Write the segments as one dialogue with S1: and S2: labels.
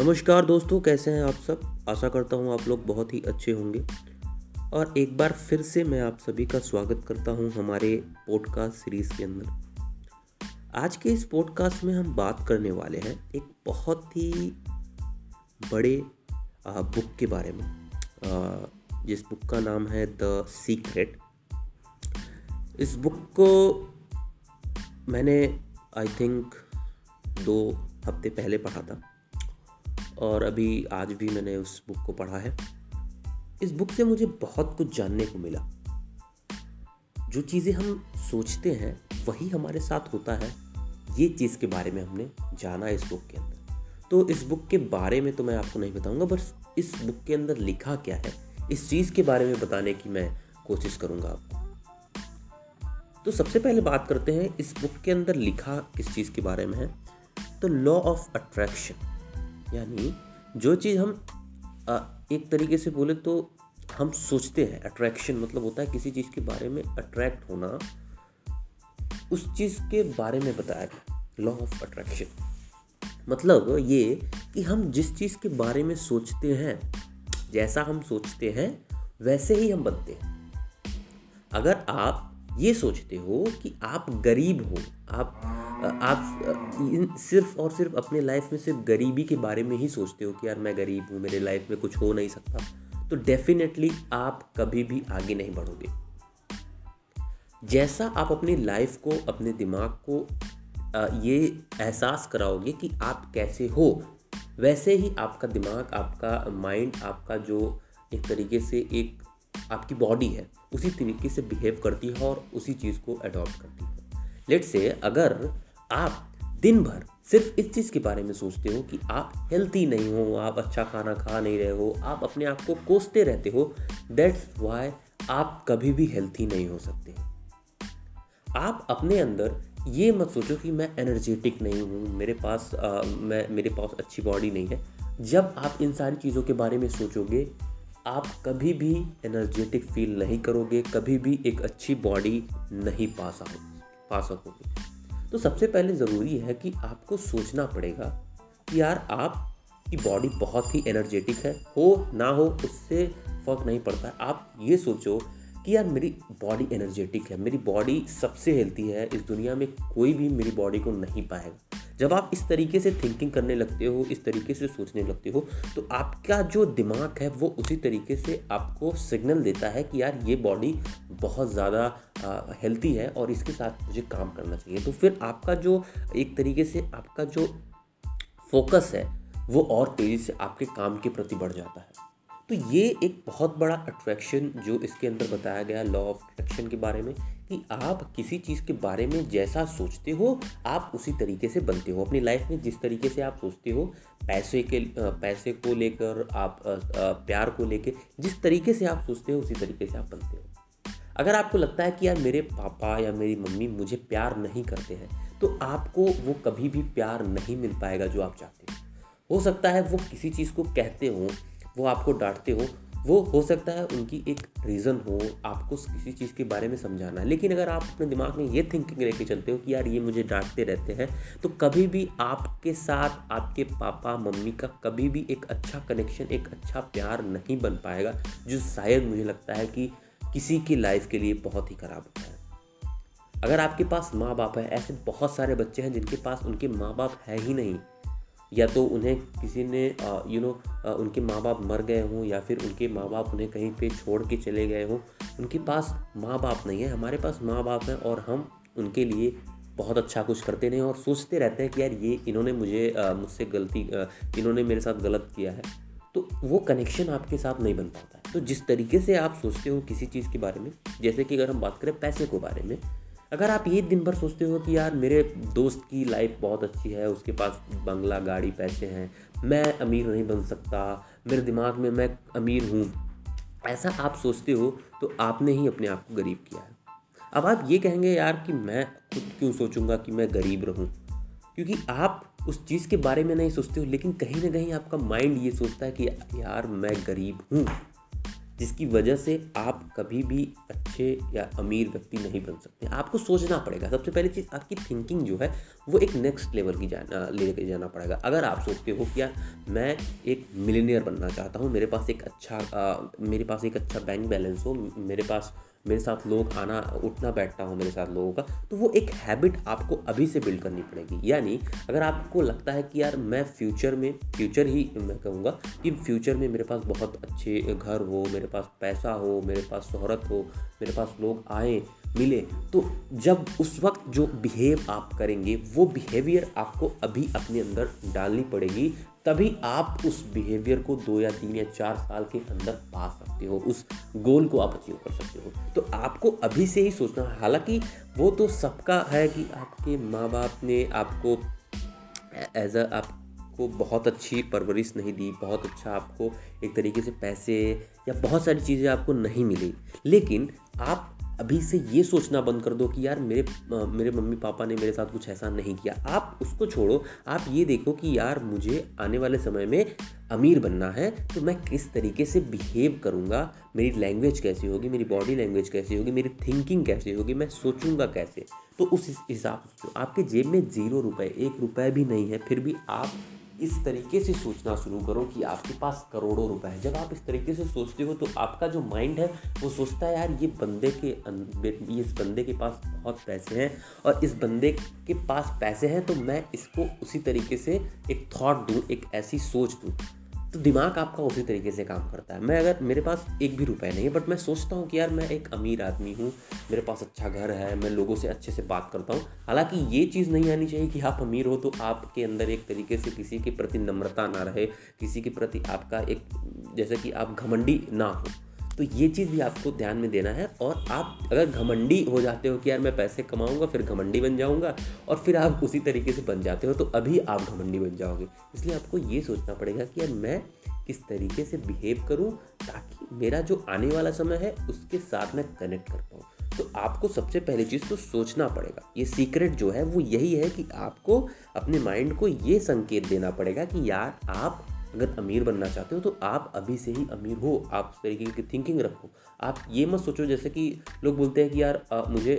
S1: नमस्कार दोस्तों, कैसे हैं आप सब? आशा करता हूँ आप लोग बहुत ही अच्छे होंगे। और एक बार फिर से मैं आप सभी का स्वागत करता हूँ हमारे पॉडकास्ट सीरीज़ के अंदर। आज के इस पॉडकास्ट में हम बात करने वाले हैं एक बहुत ही बड़े बुक के बारे में। जिस बुक का नाम है द सीक्रेट इस बुक को मैंने आई थिंक दो हफ़्ते पहले पढ़ा था। और अभी आज भी मैंने उस बुक को पढ़ा है। इस बुक से मुझे बहुत कुछ जानने को मिला। जो चीज़ें हम सोचते हैं, वही हमारे साथ होता है। ये चीज़ के बारे में हमने जाना इस बुक के अंदर। तो इस बुक के बारे में तो मैं आपको नहीं बताऊँगा, बस इस बुक के अंदर लिखा क्या है, इस चीज़ के बारे में बताने की मैं कोशिश करूँगा आपको। तो सबसे पहले बात करते हैं, इस बुक के अंदर लिखा किस चीज़ के बारे में है? तो लॉ ऑफ़ अट्रैक्शन यानी जो चीज़ हम एक तरीके से बोले तो हम सोचते हैं अट्रैक्शन मतलब होता है किसी चीज़ के बारे में अट्रैक्ट होना। उस चीज़ के बारे में बताया गया लॉ ऑफ़ अट्रैक्शन मतलब ये कि हम जिस चीज़ के बारे में सोचते हैं, जैसा हम सोचते हैं, वैसे ही हम बनते हैं। अगर आप ये सोचते हो कि आप गरीब हो, आप आप इन सिर्फ़ और सिर्फ़ अपने लाइफ में सिर्फ़ गरीबी के बारे में ही सोचते हो कि यार मैं गरीब हूँ, मेरे लाइफ में कुछ हो नहीं सकता तो डेफिनेटली आप कभी भी आगे नहीं बढ़ोगे। जैसा आप अपनी लाइफ को, अपने दिमाग को ये एहसास कराओगे कि आप कैसे हो, वैसे ही आपका दिमाग, आपका माइंड आपका जो एक तरीके से एक, आपकी बॉडी है, उसी तरीके से बिहेव करती है और उसी चीज़ को अडॉप्ट करती है। लेट से अगर आप दिन भर सिर्फ़ इस चीज़ के बारे में सोचते हो कि आप हेल्थी नहीं हो आप अच्छा खाना खा नहीं रहे हो आप अपने आप को कोसते रहते हो दैट्स वाई आप कभी भी हेल्थी नहीं हो सकते। आप अपने अंदर ये मत सोचो कि मैं एनर्जेटिक नहीं हूँ मेरे पास आ, मैं मेरे पास अच्छी बॉडी नहीं है। जब आप इन सारी चीज़ों के बारे में सोचोगे आप कभी भी एनर्जेटिक फील नहीं करोगे कभी भी एक अच्छी बॉडी नहीं पा सकोगे पा सकोगे। तो सबसे पहले ज़रूरी है कि आपको सोचना पड़ेगा कि यार आपकी बॉडी बहुत ही एनर्जेटिक है। हो, ना हो, उससे फ़र्क नहीं पड़ता। आप ये सोचो कि यार मेरी बॉडी एनर्जेटिक है। मेरी बॉडी सबसे हेल्थी है। इस दुनिया में कोई भी मेरी बॉडी को नहीं पाएगा। जब आप इस तरीके से थिंकिंग करने लगते हो, इस तरीके से सोचने लगते हो तो आपका जो दिमाग है, वो उसी तरीके से आपको सिग्नल देता है कि यार, ये बॉडी बहुत ज़्यादा हेल्थी है और इसके साथ मुझे काम करना चाहिए। तो फिर आपका जो, एक तरीके से आपका जो फोकस है, वो और तेज़ी से आपके काम के प्रति बढ़ जाता है। तो ये एक बहुत बड़ा अट्रैक्शन जो इसके अंदर बताया गया लॉ ऑफ़ अट्रैक्शन के बारे में कि आप किसी चीज़ के बारे में जैसा सोचते हो, आप उसी तरीके से बनते हो। अपनी लाइफ में जिस तरीके से आप सोचते हो, पैसे के पैसे को लेकर आप प्यार को लेकर जिस तरीके से आप सोचते हो, उसी तरीके से आप बनते हो। अगर आपको लगता है कि यार मेरे पापा या मेरी मम्मी मुझे प्यार नहीं करते हैं तो आपको वो कभी भी प्यार नहीं मिल पाएगा जो आप चाहते हो। हो सकता है वो किसी चीज़ को कहते हो वो आपको डांटते हो, वो हो सकता है उनकी एक रीज़न हो, आपको किसी चीज़ के बारे में समझाना है। लेकिन अगर आप अपने दिमाग में ये थिंकिंग लेके चलते हो कि यार ये मुझे डांटते रहते हैं तो कभी भी आपके साथ आपके पापा, मम्मी का कभी भी एक अच्छा कनेक्शन एक अच्छा प्यार नहीं बन पाएगा, जो शायद मुझे लगता है कि किसी की लाइफ के लिए बहुत ही ख़राब होता है। अगर आपके पास माँ बाप है, ऐसे बहुत सारे बच्चे हैं जिनके पास उनके माँ बाप है ही नहीं या तो उन्हें किसी ने यू नो उनके माँ बाप मर गए हों या फिर उनके माँ बाप उन्हें कहीं पे छोड़ के चले गए हों, उनके पास माँ बाप नहीं है। हमारे पास माँ बाप हैं और हम उनके लिए बहुत अच्छा कुछ करते नहीं और सोचते रहते हैं कि यार ये इन्होंने मुझे मुझसे गलती इन्होंने मेरे साथ गलत किया है। तो वो कनेक्शन आपके साथ नहीं बन पाता है। तो जिस तरीके से आप सोचते हो किसी चीज़ के बारे में, जैसे कि अगर हम बात करें पैसे के बारे में अगर आप ये दिन भर सोचते हो कि यार मेरे दोस्त की लाइफ बहुत अच्छी है, उसके पास बंगला, गाड़ी, पैसे हैं, मैं अमीर नहीं बन सकता, मेरे दिमाग में मैं अमीर हूँ, ऐसा आप सोचते हो तो आपने ही अपने आप को गरीब किया है। अब आप ये कहेंगे यार कि मैं खुद क्यों सोचूँगा कि मैं गरीब रहूँ? क्योंकि आप उस चीज़ के बारे में नहीं सोचते हो, लेकिन कहीं ना कहीं आपका माइंड ये सोचता है कि यार मैं गरीब हूँ। जिसकी वजह से आप कभी भी अच्छे या अमीर व्यक्ति नहीं बन सकते। आपको सोचना पड़ेगा। सबसे पहली चीज़ आपकी थिंकिंग जो है वो एक नेक्स्ट लेवल की जाना लेके जाना पड़ेगा। अगर आप सोचते हो कि यार मैं एक मिलीनियर बनना चाहता हूँ मेरे पास एक अच्छा आ, मेरे पास एक अच्छा बैंक बैलेंस हो मेरे पास मेरे साथ लोग आना, उठना, बैठना हो मेरे साथ लोगों का तो वो एक हैबिट आपको अभी से बिल्ड करनी पड़ेगी। यानी अगर आपको लगता है कि यार मैं फ्यूचर में फ्यूचर ही मैं कहूँगा कि फ्यूचर में मेरे पास बहुत अच्छे घर हो, मेरे पास पैसा हो, मेरे पास शहरत हो, मेरे पास लोग आए, मिले तो जब उस वक्त जो बिहेव आप करेंगे, वो बिहेवियर आपको अभी अपने अंदर डालनी पड़ेगी। तभी आप उस बिहेवियर को दो या तीन या चार साल के अंदर पा सकते हो, उस गोल को आप अचीव कर सकते हो। तो आपको अभी से ही सोचना है। हालाँकि वो तो सबका है कि आपके माँ बाप ने आपको एज अ आपको बहुत अच्छी परवरिश नहीं दी, बहुत अच्छा आपको एक तरीके से पैसे या बहुत सारी चीज़ें आपको नहीं मिली। लेकिन आप अभी से ये सोचना बंद कर दो कि यार मेरे मेरे मम्मी पापा ने मेरे साथ कुछ ऐसा नहीं किया। आप उसको छोड़ो। आप ये देखो कि यार मुझे आने वाले समय में अमीर बनना है तो मैं किस तरीके से बिहेव करूँगा? मेरी लैंग्वेज कैसी होगी? मेरी बॉडी लैंग्वेज कैसी होगी? मेरी थिंकिंग कैसी होगी? मैं सोचूँगा कैसे? तो उस हिसाब से आपके जेब में ज़ीरो रुपये एक रुपये भी नहीं है, फिर भी आप इस तरीके से सोचना शुरू करो कि आपके पास करोड़ों रुपए हैं। जब आप इस तरीके से सोचते हो तो आपका जो माइंड है, वो सोचता है, यार, ये बंदे के इस बंदे के पास बहुत पैसे हैं और इस बंदे के पास पैसे हैं तो मैं इसको उसी तरीके से एक थॉट दूँ, एक ऐसी सोच दूँ। तो दिमाग आपका उसी तरीके से काम करता है। मैं अगर, मेरे पास एक भी रुपए नहीं है बट मैं सोचता हूँ कि यार मैं एक अमीर आदमी हूँ, मेरे पास अच्छा घर है, मैं लोगों से अच्छे से बात करता हूँ। हालाँकि ये चीज़ नहीं आनी चाहिए कि आप अमीर हो तो आपके अंदर एक तरीके से किसी के प्रति नम्रता ना रहे, किसी के प्रति आपका एक, जैसे कि आप घमंडी ना हो। तो ये चीज़ भी आपको ध्यान में देना है और आप अगर घमंडी हो जाते हो कि यार मैं पैसे कमाऊँगा, फिर घमंडी बन जाऊँगा और फिर आप उसी तरीके से बन जाते हो तो अभी आप घमंडी बन जाओगे। इसलिए आपको ये सोचना पड़ेगा कि यार मैं किस तरीके से बिहेव करूँ ताकि मेरा जो आने वाला समय है, उसके साथ मैं कनेक्ट कर पाऊँ। तो आपको सबसे पहली चीज़ तो सोचना पड़ेगा। ये सीक्रेट जो है, वो यही है कि आपको अपने माइंड को ये संकेत देना पड़ेगा कि यार आप अगर अमीर बनना चाहते हो तो आप अभी से ही अमीर हो। आप उस तरीके की थिंकिंग रखो। आप ये मत सोचो जैसे कि लोग बोलते हैं कि यार आ, मुझे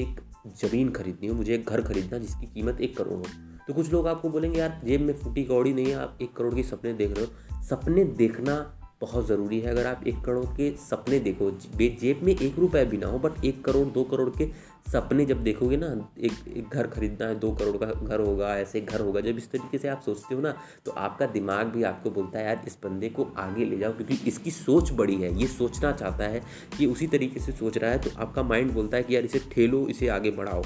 S1: एक ज़मीन खरीदनी हो मुझे एक घर खरीदना जिसकी कीमत एक करोड़ हो। तो कुछ लोग आपको बोलेंगे यार जेब में फूटी कौड़ी नहीं है आप एक करोड़ के सपने देख रहे हो। सपने देखना बहुत ज़रूरी है। अगर आप एक करोड़ के सपने देखो जेब में एक रुपए भी ना हो बट एक करोड़ दो करोड़ के सपने जब देखोगे ना, एक एक घर खरीदना है, दो करोड़ का घर होगा, ऐसे घर होगा, जब इस तरीके से आप सोचते हो ना तो आपका दिमाग भी आपको बोलता है, यार, इस बंदे को आगे ले जाओ, क्योंकि इसकी सोच बड़ी है, ये सोचना चाहता है कि उसी तरीके से सोच रहा है। तो आपका माइंड बोलता है कि, यार, इसे ठेलो, इसे आगे बढ़ाओ।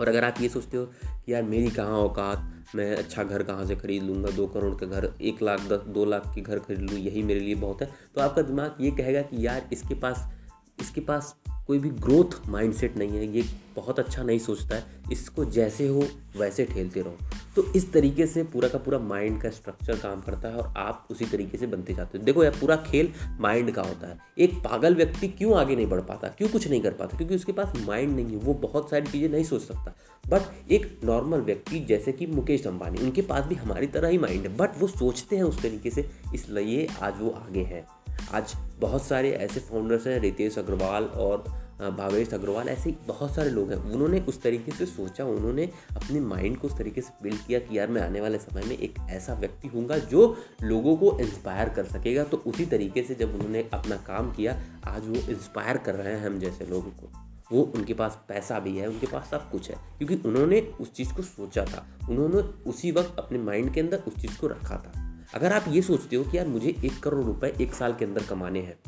S1: और अगर आप ये सोचते हो कि, यार, मेरी कहाँ औकात, मैं अच्छा घर कहाँ से खरीद लूँगा, दो करोड़ का घर, एक लाख, दस, दो लाख के घर खरीद लूँ, यही मेरे लिए बहुत है। तो आपका दिमाग ये कहेगा कि, यार, इसके पास इसके पास कोई भी ग्रोथ माइंडसेट नहीं है, ये बहुत अच्छा नहीं सोचता है। इसको जैसे हो, वैसे ठेलते रहो। तो इस तरीके से पूरा का पूरा माइंड का स्ट्रक्चर काम करता है और आप उसी तरीके से बनते जाते हो। देखो यार, पूरा खेल माइंड का होता है। एक पागल व्यक्ति क्यों आगे नहीं बढ़ पाता? क्यों कुछ नहीं कर पाता? क्योंकि उसके पास माइंड नहीं है, वो बहुत सारी चीज़ें नहीं सोच सकता। बट एक नॉर्मल व्यक्ति, जैसे कि मुकेश अंबानी, उनके पास भी हमारी तरह ही माइंड है। बट वो सोचते हैं उस तरीके से, इसलिए आज वो आगे हैं। आज बहुत सारे ऐसे फाउंडर्स हैं, रितेश अग्रवाल और भावेश अग्रवाल, ऐसे बहुत सारे लोग हैं। उन्होंने उस तरीके से सोचा, उन्होंने अपने माइंड को उस तरीके से बिल्ड किया कि यार मैं आने वाले समय में एक ऐसा व्यक्ति हूँगा जो लोगों को इंस्पायर कर सकेगा। तो उसी तरीके से जब उन्होंने अपना काम किया, आज वो इंस्पायर कर रहे हैं हम जैसे लोगों को। वो उनके पास पैसा भी है, उनके पास सब कुछ है, क्योंकि उन्होंने उस चीज़ को सोचा था। उन्होंने उसी वक्त अपने माइंड के अंदर उस चीज़ को रखा था। अगर आप ये सोचते हो कि यार मुझे एक करोड़ रुपए एक साल के अंदर कमाने हैं,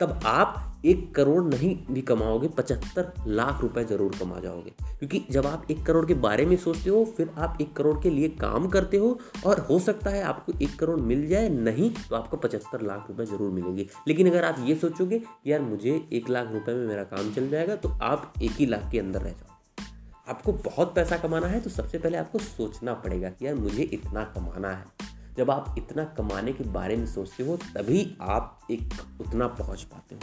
S1: तब आप एक करोड़ नहीं भी कमाओगे, पचहत्तर लाख रुपए ज़रूर कमा जाओगे। क्योंकि जब आप एक करोड़ के बारे में सोचते हो, फिर आप एक करोड़ के लिए काम करते हो और हो सकता है आपको एक करोड़ मिल जाए, नहीं तो आपको पचहत्तर लाख रुपए ज़रूर मिलेंगे। लेकिन अगर आप ये सोचोगे कि यार मुझे एक लाख रुपए में मेरा काम चल जाएगा तो आप एक ही लाख के अंदर रह जाओ आपको बहुत पैसा कमाना है तो सबसे पहले आपको सोचना पड़ेगा कि यार मुझे इतना कमाना है। जब आप इतना कमाने के बारे में सोचते हो, तभी आप एक उतना पहुँच पाते हो।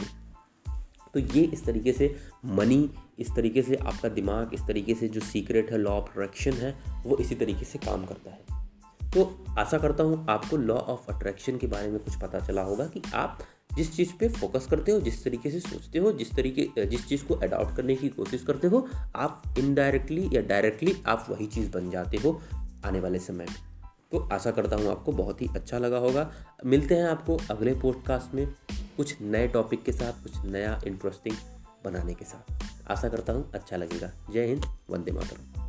S1: तो ये इस तरीके से मनी इस तरीके से आपका दिमाग, इस तरीके से जो सीक्रेट है लॉ ऑफ़ अट्रैक्शन है, वो इसी तरीके से काम करता है। तो आशा करता हूँ आपको लॉ ऑफ़ अट्रैक्शन के बारे में कुछ पता चला होगा कि आप जिस चीज़ पे फोकस करते हो, जिस तरीके से सोचते हो, जिस तरीके, जिस चीज़ को अडॉप्ट करने की कोशिश करते हो, आप इनडायरेक्टली या डायरेक्टली आप वही चीज़ बन जाते हो आने वाले समय में। तो आशा करता हूँ आपको बहुत ही अच्छा लगा होगा। मिलते हैं आपको अगले पॉडकास्ट में कुछ नए टॉपिक के साथ, कुछ नया इंटरेस्टिंग बनाने के साथ। आशा करता हूँ अच्छा लगेगा। जय हिंद, वंदे मातरम।